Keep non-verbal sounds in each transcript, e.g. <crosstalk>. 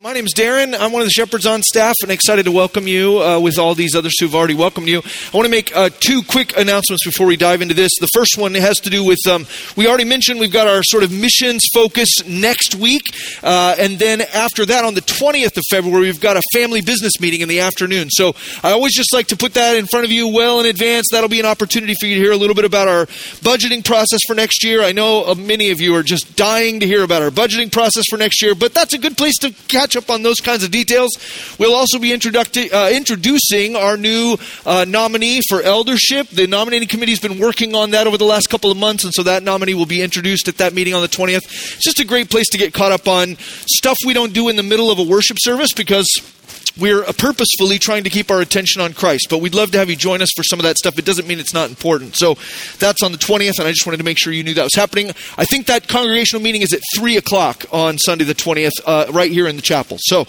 My name is Darin. I'm one of the shepherds on staff and excited to welcome you uh, with all these others who've already welcomed you. I want to make uh, two quick announcements before we dive into this. The first one has to do with, um, we already mentioned we've got our sort of missions focus next week. Uh, and then after that, on the 20th of February, we've got a family business meeting in the afternoon. So I always just like to put that in front of you well in advance. That'll be an opportunity for you to hear a little bit about our budgeting process for next year. I know uh, many of you are just dying to hear about our budgeting process for next year, but that's a good place to catch up on those kinds of details. We'll also be uh, introducing our new uh, nominee for eldership. The nominating committee has been working on that over the last couple of months, and so that nominee will be introduced at that meeting on the 20th. It's just a great place to get caught up on stuff we don't do in the middle of a worship service because we're purposefully trying to keep our attention on Christ, but we'd love to have you join us for some of that stuff. It doesn't mean it's not important. So that's on the 20th, and I just wanted to make sure you knew that was happening. I think that congregational meeting is at 3 o'clock on Sunday the 20th, uh, right here in the chapel. So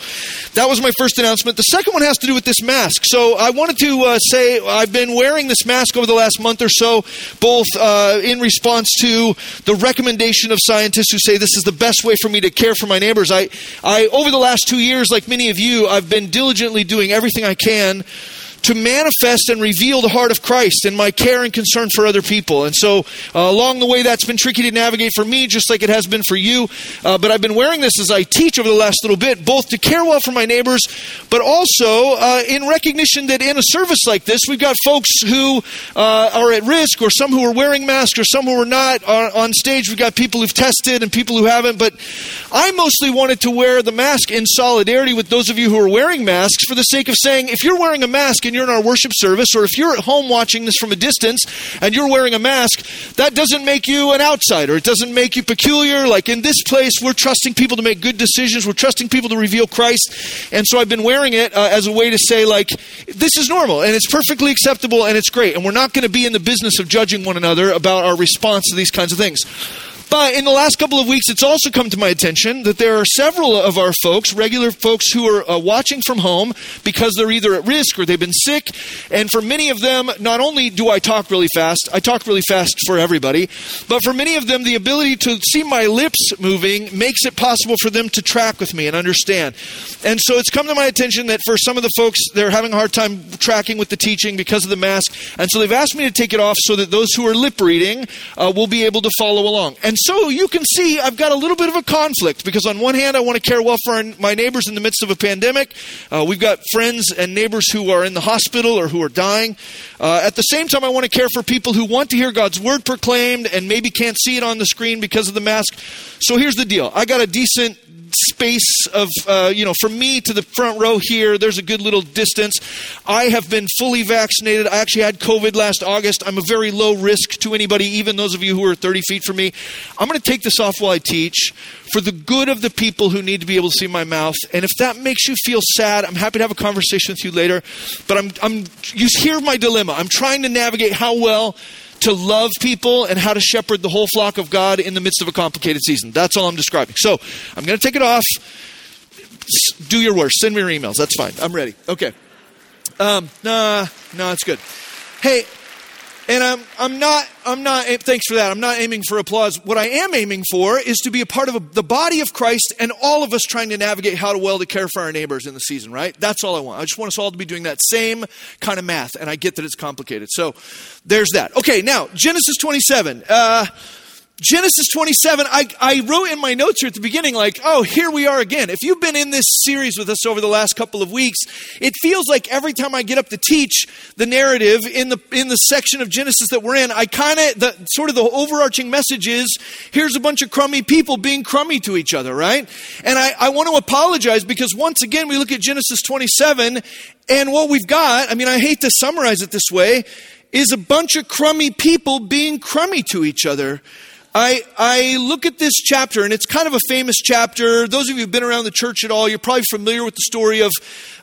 that was my first announcement. The second one has to do with this mask. So I wanted to uh, say I've been wearing this mask over the last month or so, both uh, in response to the recommendation of scientists who say this is the best way for me to care for my neighbors. I, I over the last two years, like many of you, I've been diligently doing everything I can to manifest and reveal the heart of Christ in my care and concern for other people. And so, uh, along the way, that's been tricky to navigate for me, just like it has been for you. Uh, but I've been wearing this as I teach over the last little bit, both to care well for my neighbors, but also uh, in recognition that in a service like this, we've got folks who uh, are at risk, or some who are wearing masks, or some who are not. on stage, we've got people who've tested and people who haven't. But I mostly wanted to wear the mask in solidarity with those of you who are wearing masks for the sake of saying, if you're wearing a mask and you're in our worship service, or if you're at home watching this from a distance and you're wearing a mask, that doesn't make you an outsider. It doesn't make you peculiar. Like in this place, we're trusting people to make good decisions. We're trusting people to reveal Christ. And so I've been wearing it uh, as a way to say, like, this is normal and it's perfectly acceptable and it's great. And we're not going to be in the business of judging one another about our response to these kinds of things. But in the last couple of weeks, it's also come to my attention that there are several of our folks, regular folks, who are uh, watching from home because they're either at risk or they've been sick. And for many of them, not only do I talk really fast, I talk really fast for everybody, but for many of them, the ability to see my lips moving makes it possible for them to track with me and understand. And so it's come to my attention that for some of the folks, they're having a hard time tracking with the teaching because of the mask. And so they've asked me to take it off so that those who are lip reading uh, will be able to follow along. And so you can see I've got a little bit of a conflict because on one hand, I want to care well for my neighbors in the midst of a pandemic. Uh, we've got friends and neighbors who are in the hospital or who are dying. Uh, at the same time, I want to care for people who want to hear God's word proclaimed and maybe can't see it on the screen because of the mask. So here's the deal I got a decent space of, uh, you know, from me to the front row here, there's a good little distance. I have been fully vaccinated. I actually had COVID last August. I'm a very low risk to anybody, even those of you who are 30 feet from me. I'm going to take this off while I teach for the good of the people who need to be able to see my mouth. And if that makes you feel sad, I'm happy to have a conversation with you later. But I'm, I'm, you hear my dilemma. I'm trying to navigate how well to love people and how to shepherd the whole flock of God in the midst of a complicated season. That's all I'm describing. So I'm going to take it off. Do your worst. Send me your emails. That's fine. I'm ready. Okay. Um, nah, no, it's good. Hey, and I'm, I'm not, I'm not, thanks for that. I'm not aiming for applause. What I am aiming for is to be a part of a, the body of Christ and all of us trying to navigate how to well to care for our neighbors in the season, right? That's all I want. I just want us all to be doing that same kind of math. And I get that it's complicated. So there's that. Okay, now, Genesis 27. Uh, Genesis 27, I, I wrote in my notes here at the beginning, like, oh, here we are again. If you've been in this series with us over the last couple of weeks, it feels like every time I get up to teach the narrative in the, in the section of Genesis that we're in, I kind of, the sort of the overarching message is here's a bunch of crummy people being crummy to each other, right? And I, I want to apologize because once again, we look at Genesis 27, and what we've got, I mean, I hate to summarize it this way, is a bunch of crummy people being crummy to each other. I, I look at this chapter, and it's kind of a famous chapter. Those of you who've been around the church at all, you're probably familiar with the story of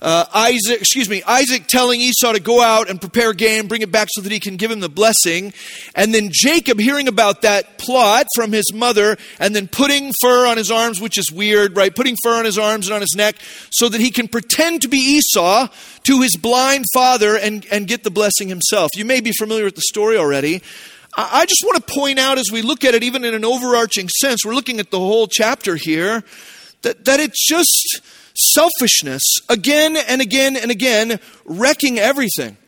uh, Isaac, excuse me, Isaac telling Esau to go out and prepare game, bring it back so that he can give him the blessing. And then Jacob hearing about that plot from his mother, and then putting fur on his arms, which is weird, right? Putting fur on his arms and on his neck so that he can pretend to be Esau to his blind father and, and get the blessing himself. You may be familiar with the story already. I just want to point out as we look at it, even in an overarching sense, we're looking at the whole chapter here, that, that it's just selfishness again and again and again, wrecking everything.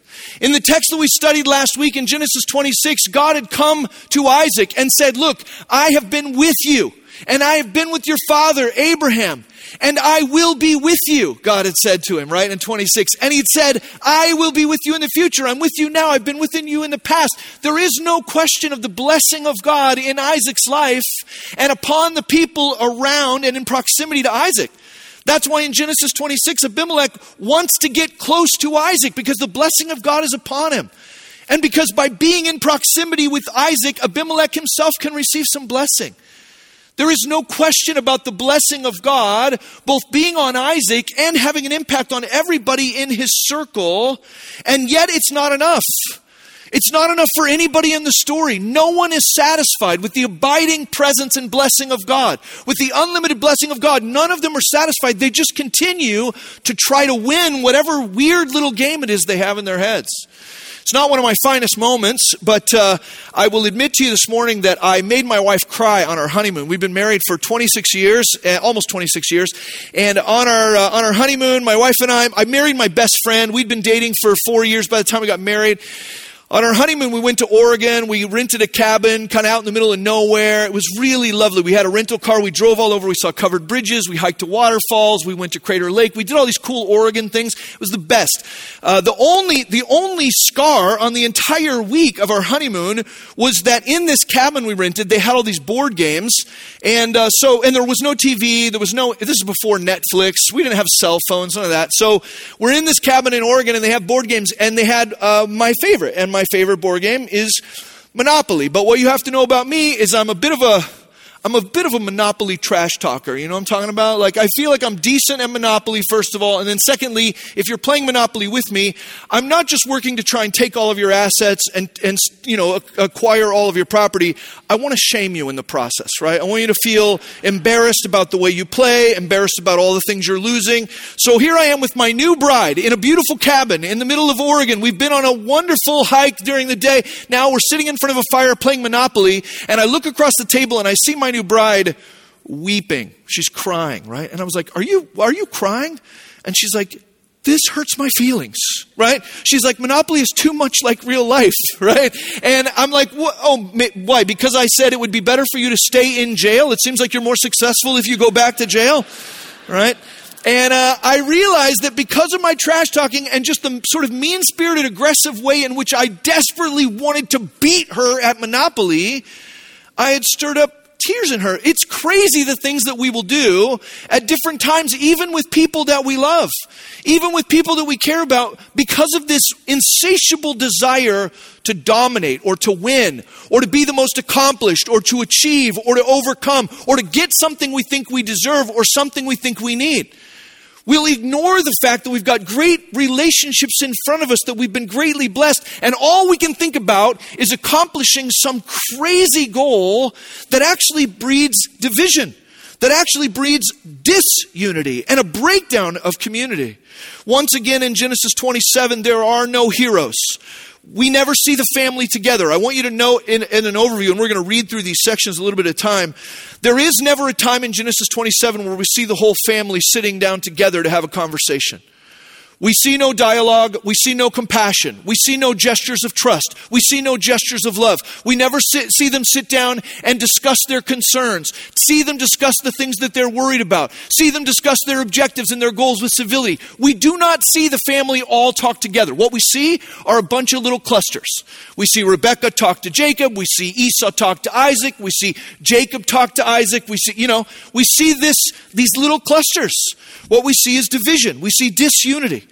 In the text that we studied last week in Genesis 26, God had come to Isaac and said, Look, I have been with you, and I have been with your father, Abraham, and I will be with you, God had said to him, right, in 26. And he'd said, I will be with you in the future. I'm with you now. I've been within you in the past. There is no question of the blessing of God in Isaac's life and upon the people around and in proximity to Isaac. That's why in Genesis 26, Abimelech wants to get close to Isaac because the blessing of God is upon him. And because by being in proximity with Isaac, Abimelech himself can receive some blessing. There is no question about the blessing of God, both being on Isaac and having an impact on everybody in his circle, and yet it's not enough. It's not enough for anybody in the story. No one is satisfied with the abiding presence and blessing of God. With the unlimited blessing of God, none of them are satisfied. They just continue to try to win whatever weird little game it is they have in their heads. It's not one of my finest moments, but uh, I will admit to you this morning that I made my wife cry on our honeymoon. We've been married for 26 years, uh, almost 26 years, and on our uh, on our honeymoon, my wife and I, I married my best friend. We'd been dating for four years by the time we got married. On our honeymoon, we went to Oregon. We rented a cabin kind of out in the middle of nowhere. It was really lovely. We had a rental car. We drove all over. We saw covered bridges. We hiked to waterfalls. We went to Crater Lake. We did all these cool Oregon things. It was the best. Uh, the only the only scar on the entire week of our honeymoon was that in this cabin we rented, they had all these board games, and uh, so and there was no TV. There was no. This is before Netflix. We didn't have cell phones, none of that. So we're in this cabin in Oregon, and they have board games, and they had uh, my favorite and my my favorite board game is Monopoly. But what you have to know about me is I'm a bit of a I'm a bit of a Monopoly trash talker. You know what I'm talking about? Like, I feel like I'm decent at Monopoly, first of all. And then, secondly, if you're playing Monopoly with me, I'm not just working to try and take all of your assets and, and you know, acquire all of your property. I want to shame you in the process, right? I want you to feel embarrassed about the way you play, embarrassed about all the things you're losing. So here I am with my new bride in a beautiful cabin in the middle of Oregon. We've been on a wonderful hike during the day. Now we're sitting in front of a fire playing Monopoly, and I look across the table and I see my my new bride weeping. She's crying, right? And I was like, "Are you are you crying?" And she's like, this hurts my feelings, right? She's like, Monopoly is too much like real life, <laughs> right? And I'm like, oh, why? Because I said it would be better for you to stay in jail? It seems like you're more successful if you go back to jail, right? And uh, I realized that because of my trash talking and just the sort of mean spirited, aggressive way in which I desperately wanted to beat her at Monopoly, I had stirred up tears in her. It's crazy the things that we will do at different times, even with people that we love, even with people that we care about, because of this insatiable desire to dominate or to win or to be the most accomplished or to achieve or to overcome or to get something we think we deserve or something we think we need. We'll ignore the fact that we've got great relationships in front of us, that we've been greatly blessed, and all we can think about is accomplishing some crazy goal that actually breeds division, that actually breeds disunity and a breakdown of community. Once again, in Genesis 27, there are no heroes we never see the family together. I want you to know in, in, an overview, and we're going to read through these sections a little bit a time. There is never a time in Genesis 27 where we see the whole family sitting down together to have a conversation. We see no dialogue. We see no compassion. We see no gestures of trust. We see no gestures of love. We never sit, see them sit down and discuss their concerns, see them discuss the things that they're worried about, see them discuss their objectives and their goals with civility. We do not see the family all talk together. What we see are a bunch of little clusters. We see Rebecca talk to Jacob. We see Esau talk to Isaac. We see Jacob talk to Isaac. We see, you know, we see this, these little clusters. What we see is division. We see disunity.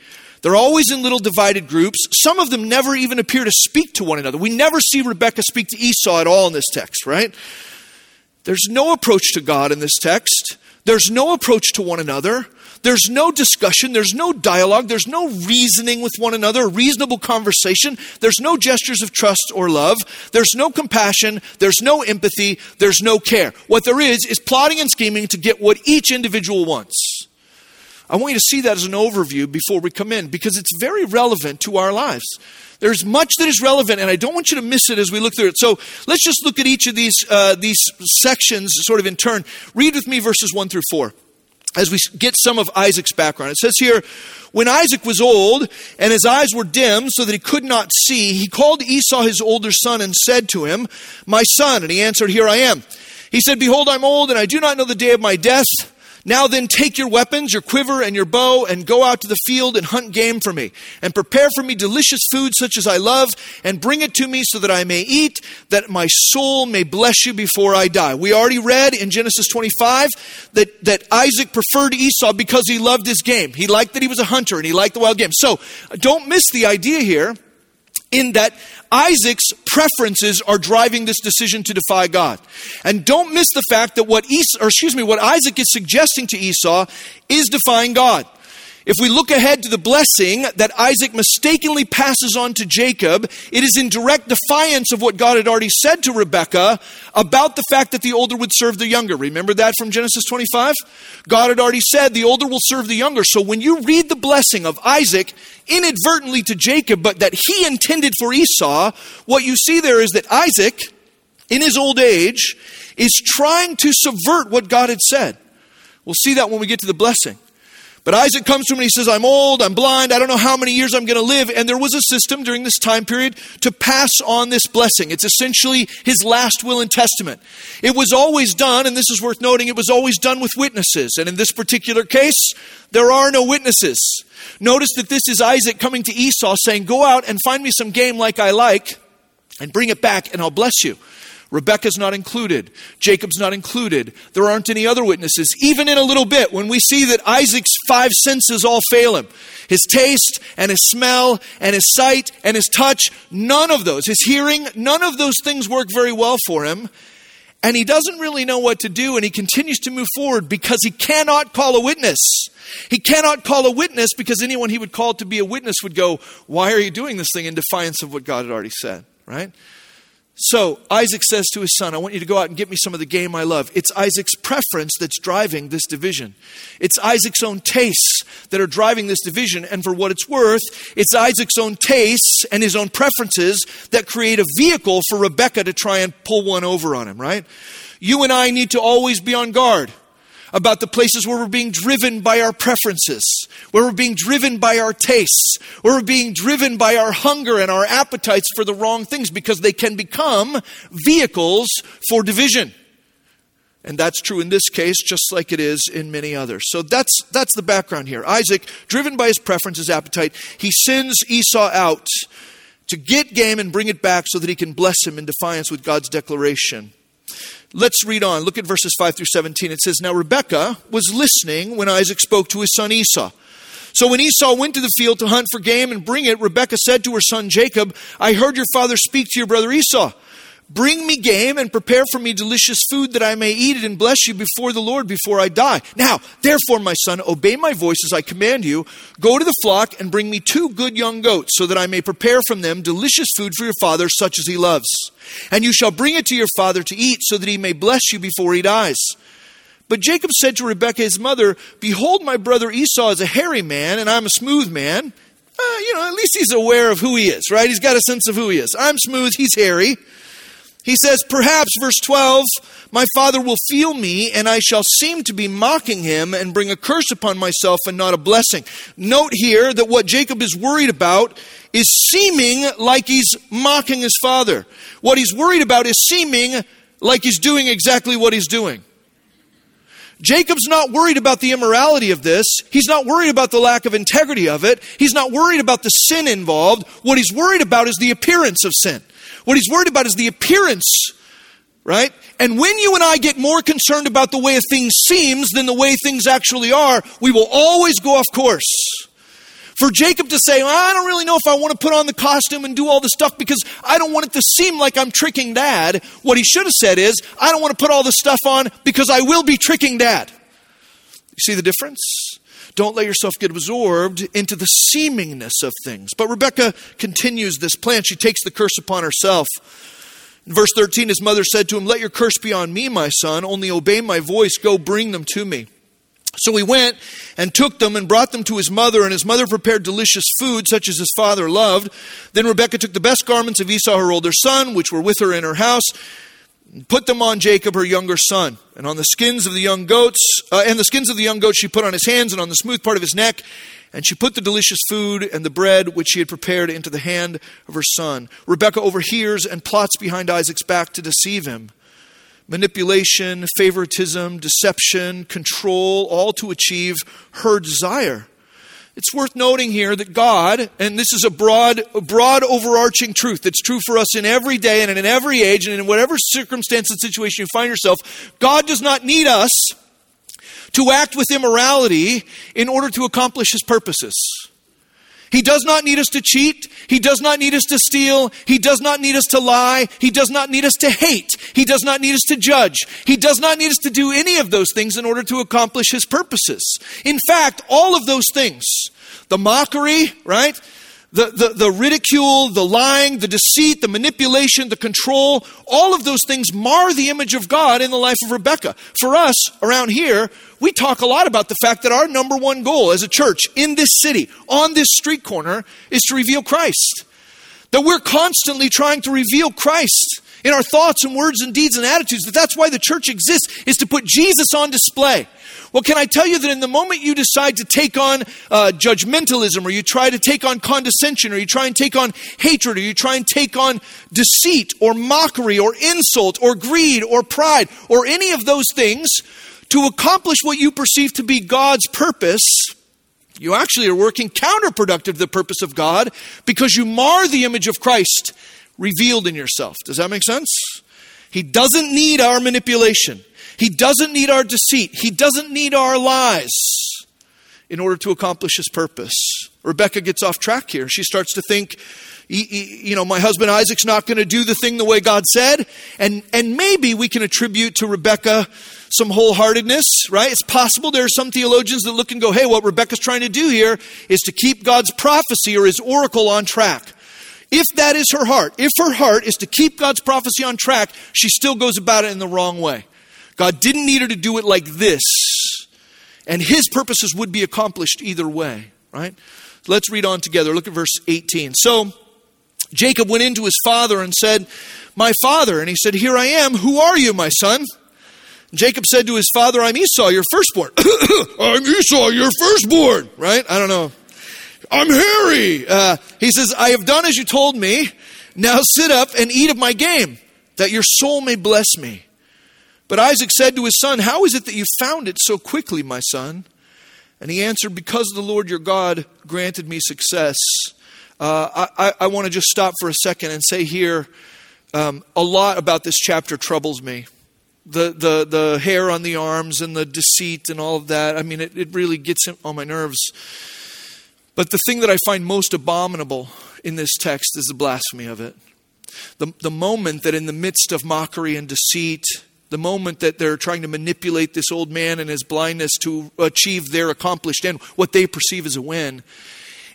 They're always in little divided groups. Some of them never even appear to speak to one another. We never see Rebecca speak to Esau at all in this text, right? There's no approach to God in this text. There's no approach to one another. There's no discussion. There's no dialogue. There's no reasoning with one another, reasonable conversation. There's no gestures of trust or love. There's no compassion. There's no empathy. There's no care. What there is is plotting and scheming to get what each individual wants. I want you to see that as an overview before we come in because it's very relevant to our lives. There's much that is relevant, and I don't want you to miss it as we look through it. So let's just look at each of these, uh, these sections sort of in turn. Read with me verses 1 through 4. as we get some of Isaac's background. It says here, when Isaac was old and his eyes were dim so that he could not see, he called Esau his older son and said to him, My son. And he answered, Here I am. He said, Behold, I'm old and I do not know the day of my death. Now then, take your weapons, your quiver, and your bow, and go out to the field and hunt game for me, and prepare for me delicious food such as I love, and bring it to me so that I may eat, that my soul may bless you before I die. We already read in Genesis 25 that, that Isaac preferred Esau because he loved his game. He liked that he was a hunter and he liked the wild game. So don't miss the idea here in that Isaac's preferences are driving this decision to defy God. And don't miss the fact that what Esau, or excuse me, what Isaac is suggesting to Esau is defying God. If we look ahead to the blessing that Isaac mistakenly passes on to Jacob, it is in direct defiance of what God had already said to Rebekah about the fact that the older would serve the younger. Remember that from Genesis 25? God had already said the older will serve the younger. So when you read the blessing of Isaac inadvertently to Jacob, but that he intended for Esau, what you see there is that Isaac, in his old age, is trying to subvert what God had said. We'll see that when we get to the blessing. But Isaac comes to him and he says, I'm old, I'm blind, I don't know how many years I'm going to live. And there was a system during this time period to pass on this blessing. It's essentially his last will and testament. It was always done, and this is worth noting, it was always done with witnesses. And in this particular case, there are no witnesses. Notice that this is Isaac coming to Esau saying, Go out and find me some game like I like and bring it back, and I'll bless you. Rebecca's not included. Jacob's not included. There aren't any other witnesses. Even in a little bit, when we see that Isaac's five senses all fail him his taste and his smell and his sight and his touch, none of those, his hearing, none of those things work very well for him. And he doesn't really know what to do, and he continues to move forward because he cannot call a witness. He cannot call a witness because anyone he would call to be a witness would go, Why are you doing this thing in defiance of what God had already said? Right? So Isaac says to his son, I want you to go out and get me some of the game I love. It's Isaac's preference that's driving this division. It's Isaac's own tastes that are driving this division. And for what it's worth, it's Isaac's own tastes and his own preferences that create a vehicle for Rebecca to try and pull one over on him, right? You and I need to always be on guard about the places where we're being driven by our preferences, where we're being driven by our tastes, where we're being driven by our hunger and our appetites for the wrong things because they can become vehicles for division. And that's true in this case, just like it is in many others. So that's, that's the background here. Isaac, driven by his preference, his appetite, he sends Esau out to get game and bring it back so that he can bless him in defiance with God's declaration. Let's read on. Look at verses 5 through 17. It says, Now Rebekah was listening when Isaac spoke to his son Esau. So when Esau went to the field to hunt for game and bring it, Rebekah said to her son Jacob, I heard your father speak to your brother Esau. Bring me game and prepare for me delicious food that I may eat it and bless you before the Lord before I die. Now, therefore, my son, obey my voice as I command you. Go to the flock and bring me two good young goats so that I may prepare from them delicious food for your father, such as he loves. And you shall bring it to your father to eat so that he may bless you before he dies. But Jacob said to Rebekah his mother, Behold, my brother Esau is a hairy man, and I'm a smooth man. Uh, you know, at least he's aware of who he is, right? He's got a sense of who he is. I'm smooth, he's hairy. He says, Perhaps, verse 12, my father will feel me, and I shall seem to be mocking him and bring a curse upon myself and not a blessing. Note here that what Jacob is worried about is seeming like he's mocking his father. What he's worried about is seeming like he's doing exactly what he's doing. Jacob's not worried about the immorality of this. He's not worried about the lack of integrity of it. He's not worried about the sin involved. What he's worried about is the appearance of sin. What he's worried about is the appearance, right? And when you and I get more concerned about the way things seems than the way things actually are, we will always go off course. For Jacob to say, well, I don't really know if I want to put on the costume and do all the stuff because I don't want it to seem like I'm tricking dad. What he should have said is, I don't want to put all the stuff on because I will be tricking dad. You see the difference? Don't let yourself get absorbed into the seemingness of things. But Rebecca continues this plan. She takes the curse upon herself. In verse 13, his mother said to him, Let your curse be on me, my son, only obey my voice. Go bring them to me. So he went and took them and brought them to his mother, and his mother prepared delicious food, such as his father loved. Then Rebekah took the best garments of Esau, her older son, which were with her in her house, put them on Jacob, her younger son, and on the skins of the young goats, uh, and the skins of the young goats she put on his hands and on the smooth part of his neck. And she put the delicious food and the bread which she had prepared into the hand of her son. Rebekah overhears and plots behind Isaac's back to deceive him. Manipulation, favoritism, deception, control, all to achieve her desire. It's worth noting here that God, and this is a broad, broad overarching truth that's true for us in every day and in every age and in whatever circumstance and situation you find yourself, God does not need us to act with immorality in order to accomplish his purposes. He does not need us to cheat. He does not need us to steal. He does not need us to lie. He does not need us to hate. He does not need us to judge. He does not need us to do any of those things in order to accomplish his purposes. In fact, all of those things, the mockery, right? The, the, the ridicule, the lying, the deceit, the manipulation, the control, all of those things mar the image of God in the life of Rebecca. For us around here, we talk a lot about the fact that our number one goal as a church in this city, on this street corner, is to reveal Christ. That we're constantly trying to reveal Christ in our thoughts and words and deeds and attitudes. That that's why the church exists, is to put Jesus on display. Well, can I tell you that in the moment you decide to take on uh, judgmentalism, or you try to take on condescension, or you try and take on hatred, or you try and take on deceit, or mockery, or insult, or greed, or pride, or any of those things to accomplish what you perceive to be God's purpose, you actually are working counterproductive to the purpose of God because you mar the image of Christ revealed in yourself. Does that make sense? He doesn't need our manipulation. He doesn't need our deceit. He doesn't need our lies in order to accomplish his purpose. Rebecca gets off track here. She starts to think, you know, my husband Isaac's not going to do the thing the way God said. And, and maybe we can attribute to Rebecca some wholeheartedness, right? It's possible there are some theologians that look and go, hey, what Rebecca's trying to do here is to keep God's prophecy or his oracle on track. If that is her heart, if her heart is to keep God's prophecy on track, she still goes about it in the wrong way. God didn't need her to do it like this, and his purposes would be accomplished either way, right? Let's read on together. Look at verse 18. So Jacob went into his father and said, My father. And he said, Here I am. Who are you, my son? Jacob said to his father, I'm Esau, your firstborn. <coughs> I'm Esau, your firstborn, right? I don't know. I'm hairy. Uh, he says, I have done as you told me. Now sit up and eat of my game, that your soul may bless me. But Isaac said to his son, How is it that you found it so quickly, my son? And he answered, Because the Lord your God granted me success. Uh, I, I want to just stop for a second and say here um, a lot about this chapter troubles me. The, the, the hair on the arms and the deceit and all of that. I mean, it, it really gets on my nerves. But the thing that I find most abominable in this text is the blasphemy of it. The, the moment that, in the midst of mockery and deceit, the moment that they're trying to manipulate this old man and his blindness to achieve their accomplished end, what they perceive as a win,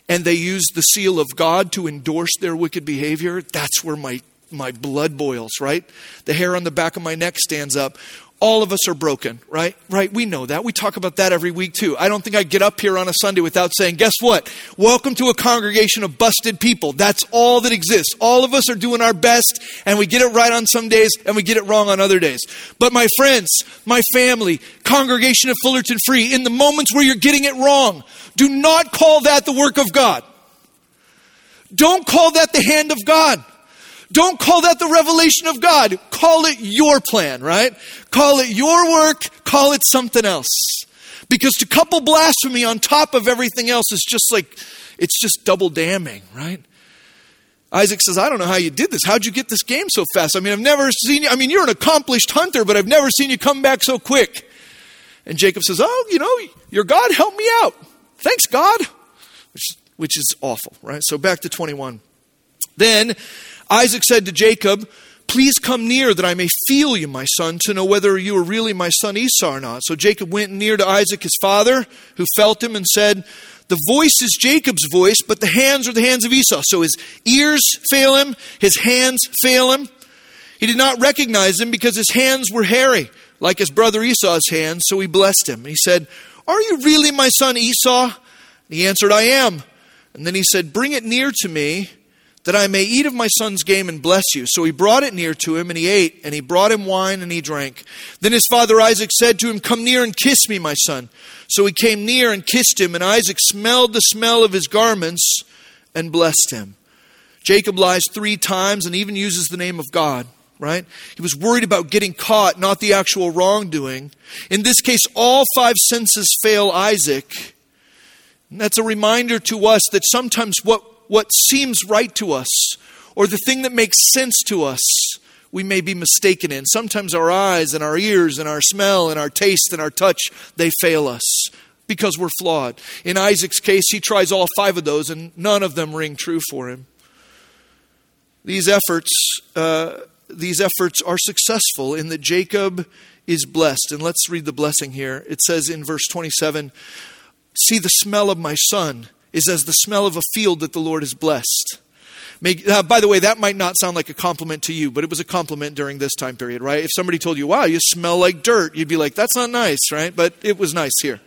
and they use the seal of God to endorse their wicked behavior, that's where my, my blood boils, right? The hair on the back of my neck stands up all of us are broken, right? Right? We know that. We talk about that every week too. I don't think I get up here on a Sunday without saying, guess what? Welcome to a congregation of busted people. That's all that exists. All of us are doing our best and we get it right on some days and we get it wrong on other days. But my friends, my family, congregation of Fullerton Free, in the moments where you're getting it wrong, do not call that the work of God. Don't call that the hand of God. Don't call that the revelation of God. Call it your plan, right? Call it your work. Call it something else. Because to couple blasphemy on top of everything else is just like, it's just double damning, right? Isaac says, I don't know how you did this. How'd you get this game so fast? I mean, I've never seen you. I mean, you're an accomplished hunter, but I've never seen you come back so quick. And Jacob says, Oh, you know, your God helped me out. Thanks, God. Which, which is awful, right? So back to 21. Then Isaac said to Jacob, Please come near that I may feel you, my son, to know whether you are really my son Esau or not. So Jacob went near to Isaac, his father, who felt him and said, The voice is Jacob's voice, but the hands are the hands of Esau. So his ears fail him, his hands fail him. He did not recognize him because his hands were hairy, like his brother Esau's hands, so he blessed him. He said, Are you really my son Esau? And he answered, I am. And then he said, Bring it near to me that I may eat of my son's game and bless you. So he brought it near to him, and he ate, and he brought him wine, and he drank. Then his father Isaac said to him, Come near and kiss me, my son. So he came near and kissed him, and Isaac smelled the smell of his garments and blessed him. Jacob lies three times and even uses the name of God, right? He was worried about getting caught, not the actual wrongdoing. In this case, all five senses fail Isaac. And that's a reminder to us that sometimes what what seems right to us or the thing that makes sense to us, we may be mistaken in. Sometimes our eyes and our ears and our smell and our taste and our touch, they fail us because we're flawed. In Isaac's case, he tries all five of those and none of them ring true for him. These efforts, uh, these efforts are successful in that Jacob is blessed. And let's read the blessing here. It says in verse 27 See the smell of my son is as the smell of a field that the Lord has blessed. Uh, by the way, that might not sound like a compliment to you, but it was a compliment during this time period, right? If somebody told you, wow, you smell like dirt, you'd be like, that's not nice, right? But it was nice here.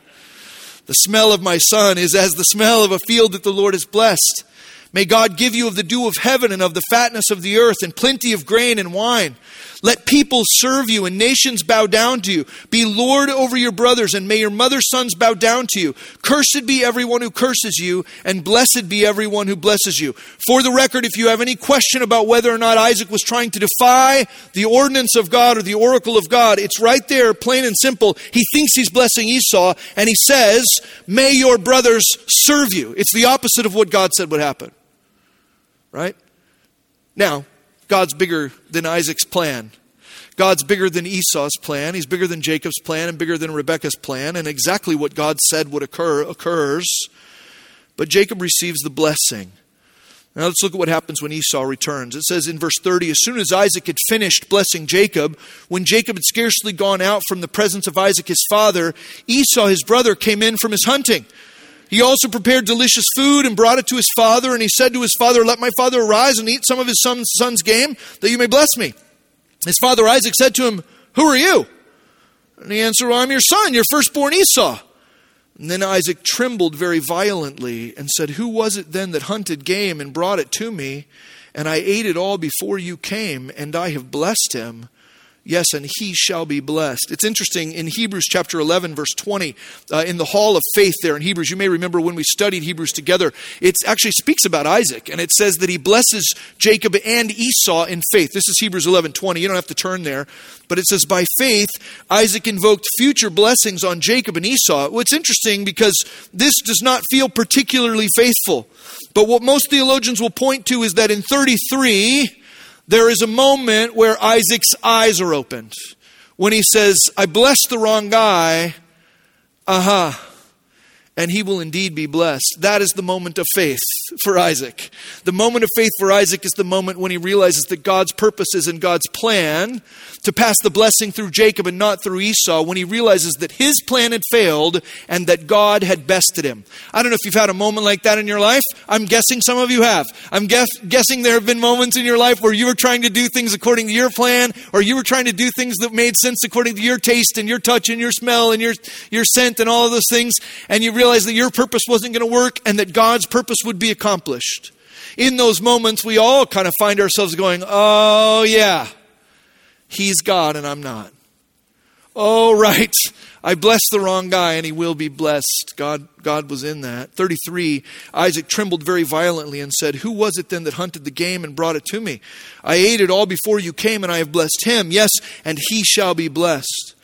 The smell of my son is as the smell of a field that the Lord has blessed. May God give you of the dew of heaven and of the fatness of the earth and plenty of grain and wine. Let people serve you and nations bow down to you. Be Lord over your brothers, and may your mother's sons bow down to you. Cursed be everyone who curses you, and blessed be everyone who blesses you. For the record, if you have any question about whether or not Isaac was trying to defy the ordinance of God or the oracle of God, it's right there, plain and simple. He thinks he's blessing Esau, and he says, May your brothers serve you. It's the opposite of what God said would happen. Right? Now, God's bigger than Isaac's plan. God's bigger than Esau's plan. He's bigger than Jacob's plan and bigger than Rebekah's plan. And exactly what God said would occur occurs. But Jacob receives the blessing. Now let's look at what happens when Esau returns. It says in verse 30 As soon as Isaac had finished blessing Jacob, when Jacob had scarcely gone out from the presence of Isaac his father, Esau his brother came in from his hunting. He also prepared delicious food and brought it to his father, and he said to his father, Let my father arise and eat some of his son's, son's game, that you may bless me. His father Isaac said to him, Who are you? And he answered, well, I'm your son, your firstborn Esau. And then Isaac trembled very violently and said, Who was it then that hunted game and brought it to me? And I ate it all before you came, and I have blessed him. Yes, and he shall be blessed. It's interesting in Hebrews chapter 11, verse 20, uh, in the hall of faith there in Hebrews, you may remember when we studied Hebrews together, it actually speaks about Isaac, and it says that he blesses Jacob and Esau in faith. This is Hebrews 11, 20. You don't have to turn there. But it says, by faith, Isaac invoked future blessings on Jacob and Esau. What's interesting because this does not feel particularly faithful. But what most theologians will point to is that in 33, there is a moment where Isaac's eyes are opened. When he says, I blessed the wrong guy, aha. Uh-huh and he will indeed be blessed. That is the moment of faith for Isaac. The moment of faith for Isaac is the moment when he realizes that God's purposes and God's plan to pass the blessing through Jacob and not through Esau, when he realizes that his plan had failed and that God had bested him. I don't know if you've had a moment like that in your life. I'm guessing some of you have. I'm guess, guessing there have been moments in your life where you were trying to do things according to your plan, or you were trying to do things that made sense according to your taste and your touch and your smell and your, your scent and all of those things, and you realized that your purpose wasn't going to work and that God's purpose would be accomplished. In those moments, we all kind of find ourselves going, Oh, yeah, he's God and I'm not. Oh, right. I blessed the wrong guy and he will be blessed. God, God was in that. 33, Isaac trembled very violently and said, Who was it then that hunted the game and brought it to me? I ate it all before you came and I have blessed him. Yes, and he shall be blessed.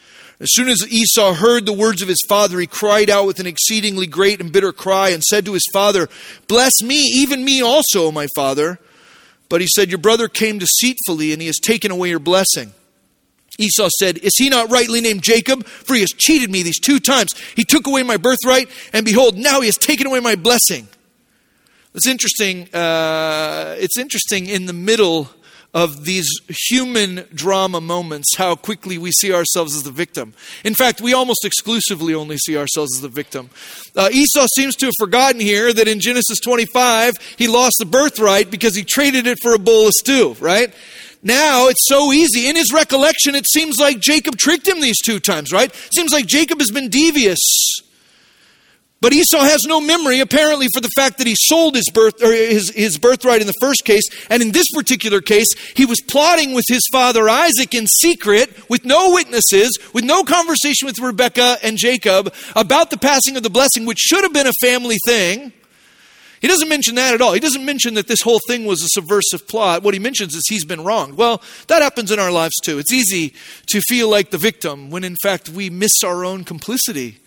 As soon as Esau heard the words of his father, he cried out with an exceedingly great and bitter cry and said to his father, Bless me, even me also, my father. But he said, Your brother came deceitfully, and he has taken away your blessing. Esau said, Is he not rightly named Jacob? For he has cheated me these two times. He took away my birthright, and behold, now he has taken away my blessing. It's interesting. Uh, it's interesting in the middle of these human drama moments, how quickly we see ourselves as the victim. In fact, we almost exclusively only see ourselves as the victim. Uh, Esau seems to have forgotten here that in Genesis 25, he lost the birthright because he traded it for a bowl of stew, right? Now it's so easy. In his recollection, it seems like Jacob tricked him these two times, right? Seems like Jacob has been devious. But Esau has no memory, apparently, for the fact that he sold his birth or his, his birthright in the first case. And in this particular case, he was plotting with his father Isaac in secret, with no witnesses, with no conversation with Rebekah and Jacob about the passing of the blessing, which should have been a family thing. He doesn't mention that at all. He doesn't mention that this whole thing was a subversive plot. What he mentions is he's been wronged. Well, that happens in our lives too. It's easy to feel like the victim when in fact we miss our own complicity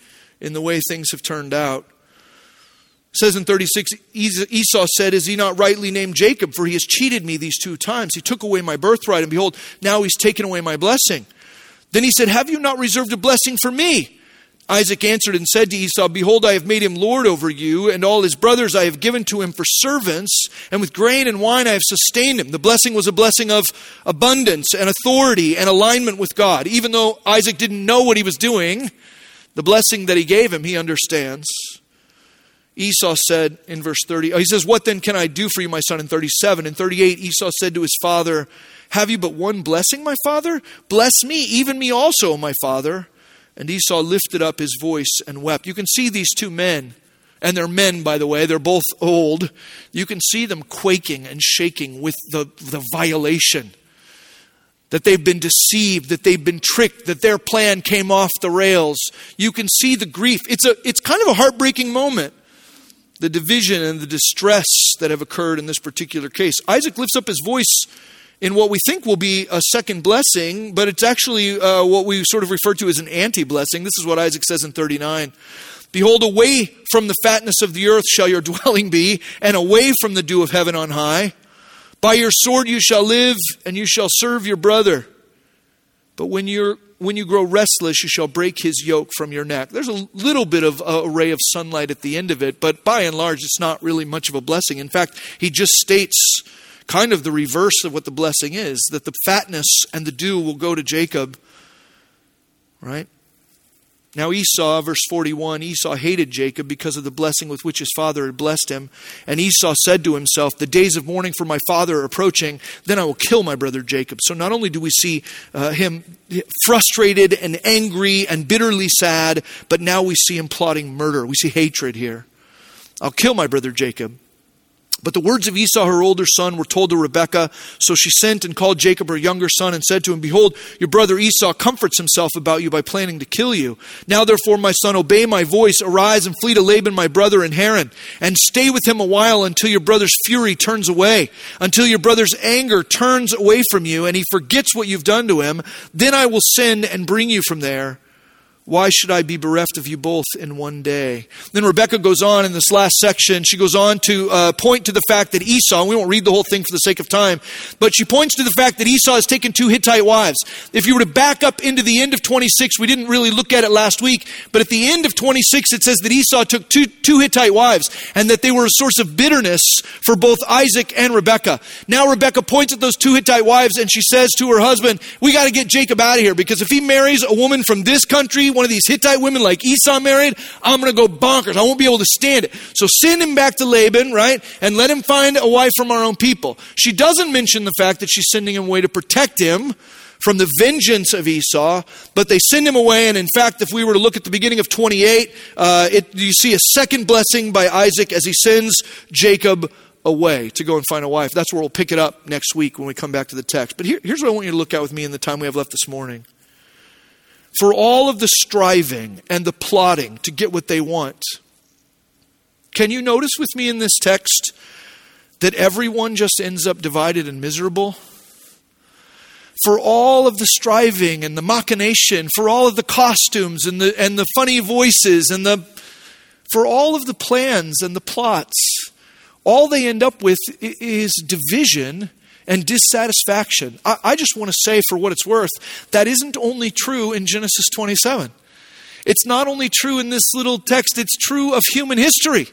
in the way things have turned out. It says in 36, Esau said, Is he not rightly named Jacob? For he has cheated me these two times. He took away my birthright, and behold, now he's taken away my blessing. Then he said, Have you not reserved a blessing for me? Isaac answered and said to Esau, Behold, I have made him lord over you, and all his brothers I have given to him for servants, and with grain and wine I have sustained him. The blessing was a blessing of abundance and authority and alignment with God. Even though Isaac didn't know what he was doing, the blessing that he gave him, he understands. Esau said in verse 30, uh, he says, What then can I do for you, my son? In 37. In 38, Esau said to his father, Have you but one blessing, my father? Bless me, even me also, my father. And Esau lifted up his voice and wept. You can see these two men, and they're men, by the way, they're both old. You can see them quaking and shaking with the, the violation that they've been deceived, that they've been tricked, that their plan came off the rails. You can see the grief. It's, a, it's kind of a heartbreaking moment, the division and the distress that have occurred in this particular case. Isaac lifts up his voice in what we think will be a second blessing, but it's actually uh, what we sort of refer to as an anti blessing. This is what Isaac says in 39. Behold, away from the fatness of the earth shall your <laughs> dwelling be, and away from the dew of heaven on high. By your sword you shall live, and you shall serve your brother. But when you're when you grow restless, you shall break his yoke from your neck. There's a little bit of a ray of sunlight at the end of it, but by and large, it's not really much of a blessing. In fact, he just states kind of the reverse of what the blessing is that the fatness and the dew will go to Jacob, right? Now, Esau, verse 41, Esau hated Jacob because of the blessing with which his father had blessed him. And Esau said to himself, The days of mourning for my father are approaching, then I will kill my brother Jacob. So not only do we see uh, him frustrated and angry and bitterly sad, but now we see him plotting murder. We see hatred here. I'll kill my brother Jacob. But the words of Esau, her older son, were told to Rebekah. So she sent and called Jacob, her younger son, and said to him, Behold, your brother Esau comforts himself about you by planning to kill you. Now, therefore, my son, obey my voice. Arise and flee to Laban, my brother, in Haran, and stay with him a while until your brother's fury turns away, until your brother's anger turns away from you, and he forgets what you've done to him. Then I will send and bring you from there. Why should I be bereft of you both in one day? Then Rebecca goes on in this last section. She goes on to uh, point to the fact that Esau, we won't read the whole thing for the sake of time, but she points to the fact that Esau has taken two Hittite wives. If you were to back up into the end of 26, we didn't really look at it last week, but at the end of 26, it says that Esau took two, two Hittite wives and that they were a source of bitterness for both Isaac and Rebecca. Now Rebecca points at those two Hittite wives and she says to her husband, We got to get Jacob out of here because if he marries a woman from this country, one of these Hittite women like Esau married, I'm going to go bonkers. I won't be able to stand it. So send him back to Laban, right? And let him find a wife from our own people. She doesn't mention the fact that she's sending him away to protect him from the vengeance of Esau, but they send him away. And in fact, if we were to look at the beginning of 28, uh, it, you see a second blessing by Isaac as he sends Jacob away to go and find a wife. That's where we'll pick it up next week when we come back to the text. But here, here's what I want you to look at with me in the time we have left this morning for all of the striving and the plotting to get what they want. Can you notice with me in this text that everyone just ends up divided and miserable? For all of the striving and the machination, for all of the costumes and the, and the funny voices and the, for all of the plans and the plots, all they end up with is division and dissatisfaction. I, I just want to say, for what it's worth, that isn't only true in Genesis 27. It's not only true in this little text, it's true of human history.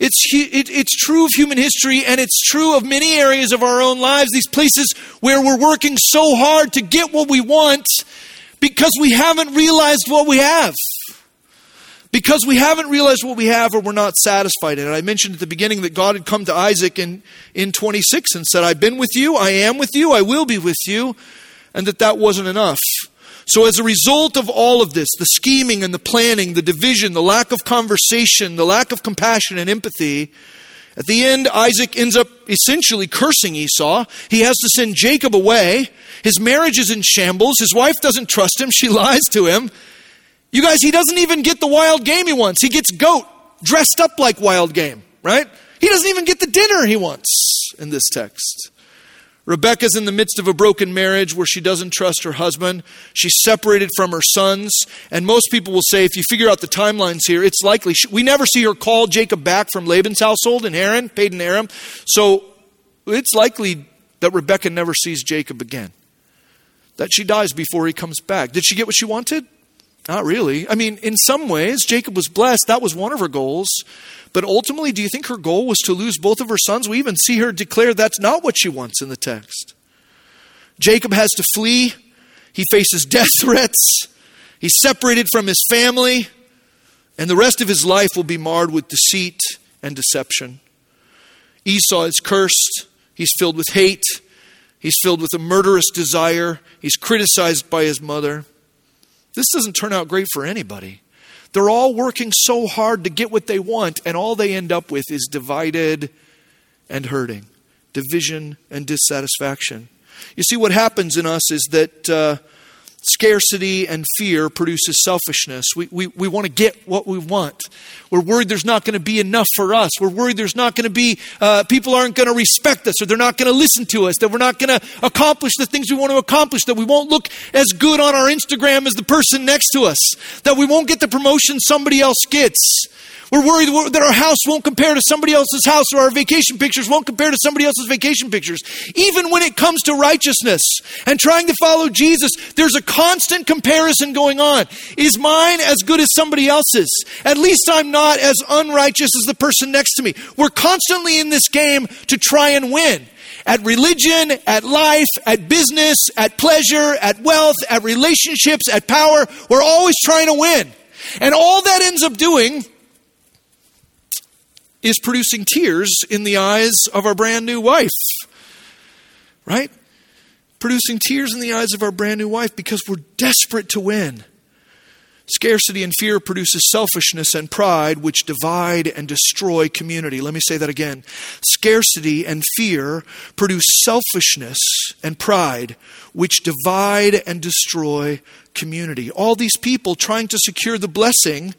It's, it, it's true of human history and it's true of many areas of our own lives, these places where we're working so hard to get what we want because we haven't realized what we have because we haven't realized what we have or we're not satisfied in it. I mentioned at the beginning that God had come to Isaac in, in 26 and said, I've been with you, I am with you, I will be with you, and that that wasn't enough. So, as a result of all of this, the scheming and the planning, the division, the lack of conversation, the lack of compassion and empathy, at the end, Isaac ends up essentially cursing Esau. He has to send Jacob away. His marriage is in shambles. His wife doesn't trust him. <laughs> She lies to him. You guys, he doesn't even get the wild game he wants. He gets goat dressed up like wild game, right? He doesn't even get the dinner he wants in this text. Rebecca's in the midst of a broken marriage where she doesn't trust her husband. She's separated from her sons. And most people will say, if you figure out the timelines here, it's likely. She, we never see her call Jacob back from Laban's household in Haran, Padan Aram. So it's likely that Rebecca never sees Jacob again. That she dies before he comes back. Did she get what she wanted? Not really. I mean, in some ways, Jacob was blessed. That was one of her goals. But ultimately, do you think her goal was to lose both of her sons? We even see her declare that's not what she wants in the text. Jacob has to flee. He faces death <laughs> threats. He's separated from his family. And the rest of his life will be marred with deceit and deception. Esau is cursed. He's filled with hate. He's filled with a murderous desire. He's criticized by his mother. This doesn't turn out great for anybody. They're all working so hard to get what they want, and all they end up with is divided and hurting, division and dissatisfaction. You see, what happens in us is that uh, Scarcity and fear produces selfishness. We, we, we want to get what we want. We're worried there's not going to be enough for us. We're worried there's not going to be, uh, people aren't going to respect us or they're not going to listen to us, that we're not going to accomplish the things we want to accomplish, that we won't look as good on our Instagram as the person next to us, that we won't get the promotion somebody else gets. We're worried that our house won't compare to somebody else's house or our vacation pictures won't compare to somebody else's vacation pictures. Even when it comes to righteousness and trying to follow Jesus, there's a constant comparison going on. Is mine as good as somebody else's? At least I'm not as unrighteous as the person next to me. We're constantly in this game to try and win at religion, at life, at business, at pleasure, at wealth, at relationships, at power. We're always trying to win. And all that ends up doing is producing tears in the eyes of our brand new wife. Right? Producing tears in the eyes of our brand new wife because we're desperate to win. Scarcity and fear produces selfishness and pride, which divide and destroy community. Let me say that again. Scarcity and fear produce selfishness and pride, which divide and destroy community. All these people trying to secure the blessing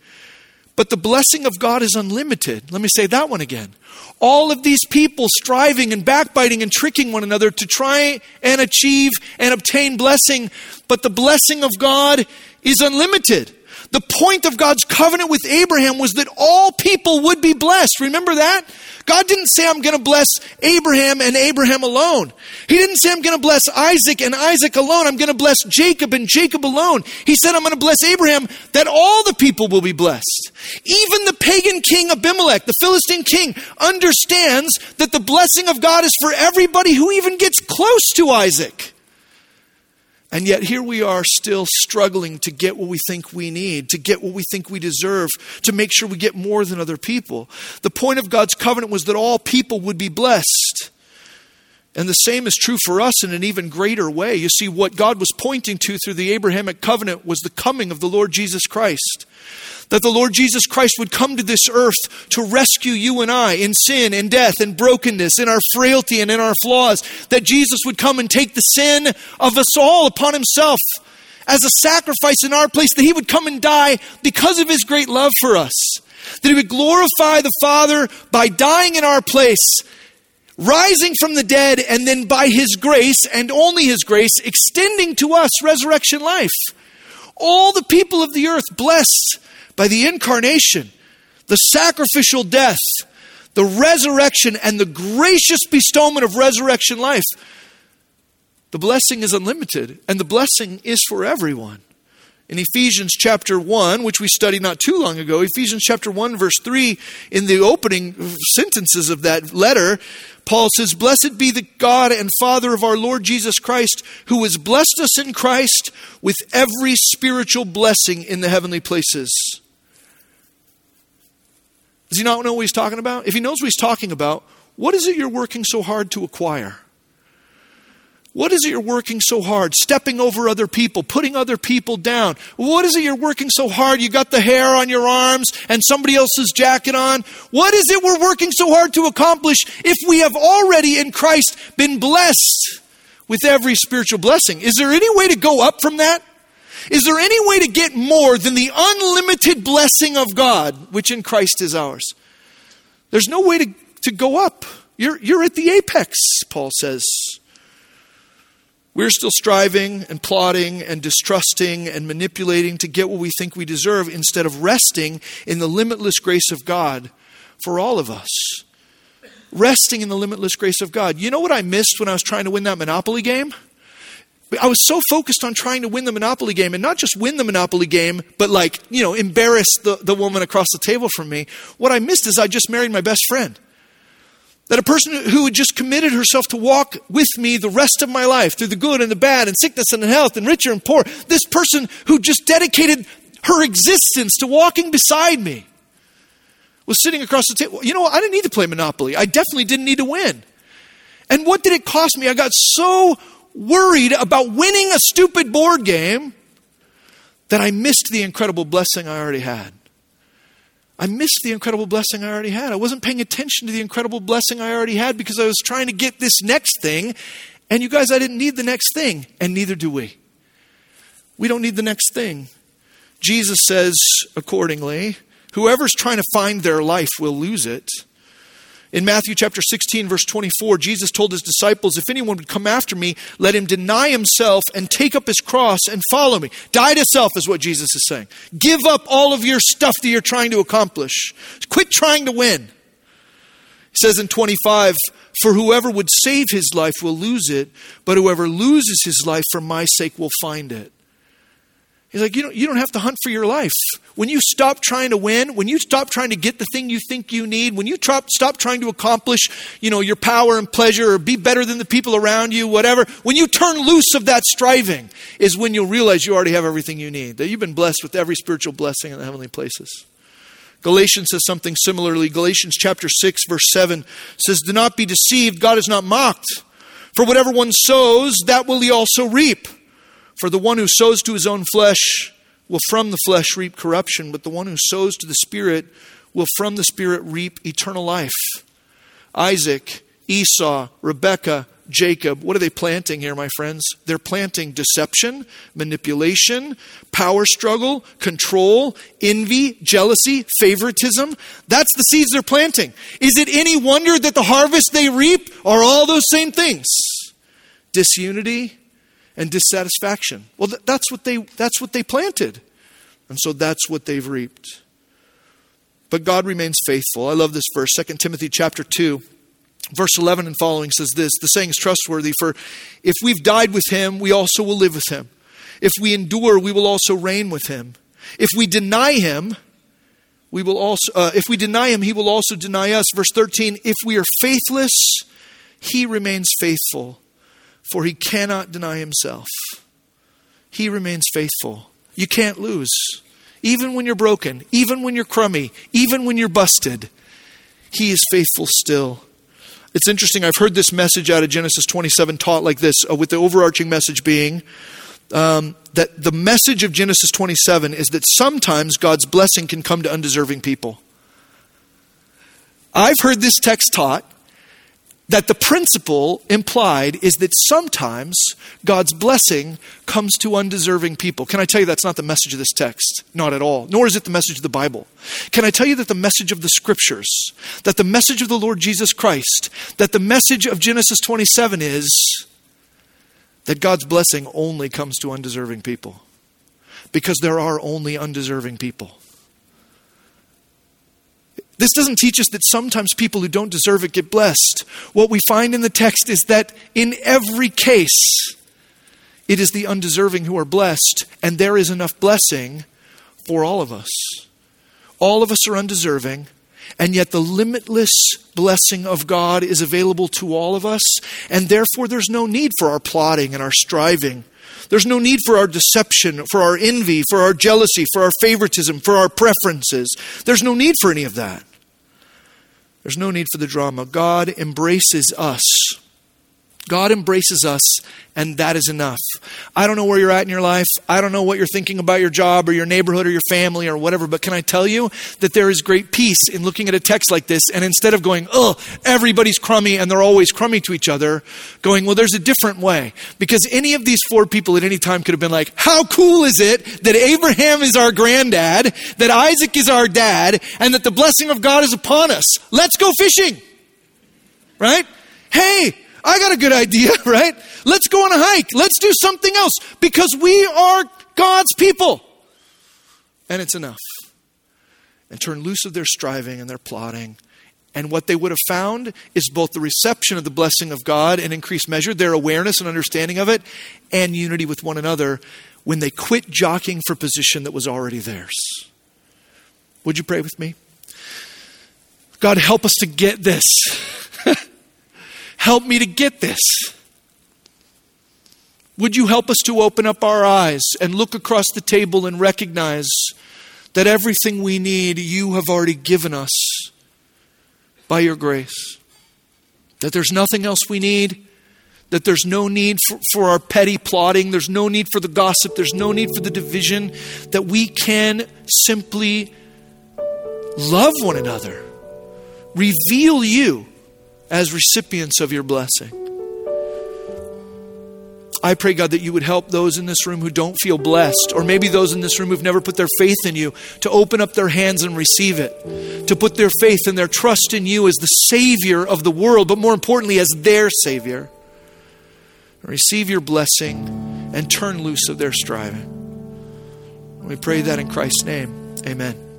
but the blessing of God is unlimited. Let me say that one again. All of these people striving and backbiting and tricking one another to try and achieve and obtain blessing, but the blessing of God is unlimited. The point of God's covenant with Abraham was that all people would be blessed. Remember that? God didn't say, I'm going to bless Abraham and Abraham alone. He didn't say, I'm going to bless Isaac and Isaac alone. I'm going to bless Jacob and Jacob alone. He said, I'm going to bless Abraham that all the people will be blessed. Even the pagan king Abimelech, the Philistine king, understands that the blessing of God is for everybody who even gets close to Isaac. And yet, here we are still struggling to get what we think we need, to get what we think we deserve, to make sure we get more than other people. The point of God's covenant was that all people would be blessed. And the same is true for us in an even greater way. You see, what God was pointing to through the Abrahamic covenant was the coming of the Lord Jesus Christ that the Lord Jesus Christ would come to this earth to rescue you and I in sin and death and brokenness, in our frailty and in our flaws, that Jesus would come and take the sin of us all upon himself as a sacrifice in our place, that he would come and die because of his great love for us, that he would glorify the Father by dying in our place rising from the dead, and then by His grace and only His grace, extending to us resurrection life. All the people of the earth blessed by the incarnation, the sacrificial death, the resurrection, and the gracious bestowment of resurrection life, the blessing is unlimited, and the blessing is for everyone. In Ephesians chapter 1, which we studied not too long ago, Ephesians chapter 1, verse 3, in the opening sentences of that letter, Paul says, Blessed be the God and Father of our Lord Jesus Christ, who has blessed us in Christ with every spiritual blessing in the heavenly places does he not know what he's talking about? If he knows what he's talking about, what is it you're working so hard to acquire? What is it you're working so hard? Stepping over other people, putting other people down. What is it you're working so hard? You got the hair on your arms and somebody else's jacket on. What is it we're working so hard to accomplish if we have already in Christ been blessed with every spiritual blessing? Is there any way to go up from that? Is there any way to get more than the unlimited blessing of God, which in Christ is ours? There's no way to, to go up. You're, you're at the apex, Paul says. We're still striving and plotting and distrusting and manipulating to get what we think we deserve instead of resting in the limitless grace of God for all of us. Resting in the limitless grace of God. You know what I missed when I was trying to win that Monopoly game? I was so focused on trying to win the Monopoly game and not just win the Monopoly game, but like, you know, embarrass the, the woman across the table from me. What I missed is I just married my best friend. That a person who had just committed herself to walk with me the rest of my life through the good and the bad and sickness and health and richer and poor, this person who just dedicated her existence to walking beside me was sitting across the table. You know, I didn't need to play Monopoly. I definitely didn't need to win. And what did it cost me? I got so worried about winning a stupid board game that I missed the incredible blessing I already had. I missed the incredible blessing I already had. I wasn't paying attention to the incredible blessing I already had because I was trying to get this next thing. And you guys, I didn't need the next thing, and neither do we. We don't need the next thing. Jesus says, accordingly, whoever's trying to find their life will lose it. In Matthew chapter 16, verse 24, Jesus told his disciples, If anyone would come after me, let him deny himself and take up his cross and follow me. Die to self is what Jesus is saying. Give up all of your stuff that you're trying to accomplish. Quit trying to win. He says in 25, For whoever would save his life will lose it, but whoever loses his life for my sake will find it. He's like, you don't, you don't have to hunt for your life. When you stop trying to win, when you stop trying to get the thing you think you need, when you stop, stop trying to accomplish, you know, your power and pleasure or be better than the people around you, whatever, when you turn loose of that striving is when you'll realize you already have everything you need, that you've been blessed with every spiritual blessing in the heavenly places. Galatians says something similarly. Galatians chapter 6 verse 7 says, Do not be deceived, God is not mocked. For whatever one sows, that will he also reap. For the one who sows to his own flesh will from the flesh reap corruption, but the one who sows to the Spirit will from the Spirit reap eternal life. Isaac, Esau, Rebekah, Jacob, what are they planting here, my friends? They're planting deception, manipulation, power struggle, control, envy, jealousy, favoritism. That's the seeds they're planting. Is it any wonder that the harvest they reap are all those same things? Disunity, and dissatisfaction. Well, that's, what they, that's what they planted. And so that's what they've reaped. But God remains faithful. I love this verse, 2 Timothy chapter 2. Verse 11 and following says this The saying is trustworthy, for if we've died with him, we also will live with him. If we endure, we will also reign with him. If we deny him, we will also, uh, if we deny him, he will also deny us. Verse 13 If we are faithless, he remains faithful for he cannot deny himself. He remains faithful. You can't lose. Even when you're broken, even when you're crummy, even when you're busted, he is faithful still. It's interesting, I've heard this message out of Genesis 27 taught like this, uh, with the overarching message being um, that the message of Genesis 27 is that sometimes God's blessing can come to undeserving people. I've heard this text taught that the principle implied is that sometimes God's blessing comes to undeserving people. Can I tell you that's not the message of this text? Not at all. Nor is it the message of the Bible. Can I tell you that the message of the scriptures, that the message of the Lord Jesus Christ, that the message of Genesis 27 is that God's blessing only comes to undeserving people? Because there are only undeserving people. This doesn't teach us that sometimes people who don't deserve it get blessed. What we find in the text is that in every case, it is the undeserving who are blessed, and there is enough blessing for all of us. All of us are undeserving, and yet the limitless blessing of God is available to all of us, and therefore there's no need for our plotting and our striving. There's no need for our deception, for our envy, for our jealousy, for our favoritism, for our preferences. There's no need for any of that. There's no need for the drama. God embraces us God embraces us, and that is enough. I don't know where you're at in your life. I don't know what you're thinking about your job or your neighborhood or your family or whatever, but can I tell you that there is great peace in looking at a text like this and instead of going, oh, everybody's crummy and they're always crummy to each other, going, well, there's a different way. Because any of these four people at any time could have been like, how cool is it that Abraham is our granddad, that Isaac is our dad, and that the blessing of God is upon us? Let's go fishing. Right? Hey, I got a good idea, <laughs> right? Let's go on a hike. Let's do something else because we are God's people. And it's enough. And turn loose of their striving and their plotting. And what they would have found is both the reception of the blessing of God in increased measure, their awareness and understanding of it, and unity with one another when they quit jockeying for position that was already theirs. Would you pray with me? God, help us to get this. Help me to get this. Would you help us to open up our eyes and look across the table and recognize that everything we need you have already given us by your grace? That there's nothing else we need? That there's no need for, for our petty plotting, there's no need for the gossip, there's no need for the division, that we can simply love one another, reveal you as recipients of your blessing. I pray, God, that you would help those in this room who don't feel blessed, or maybe those in this room who've never put their faith in you, to open up their hands and receive it, to put their faith and their trust in you as the Savior of the world, but more importantly, as their Savior. Receive your blessing and turn loose of their striving. We pray that in Christ's name. Amen.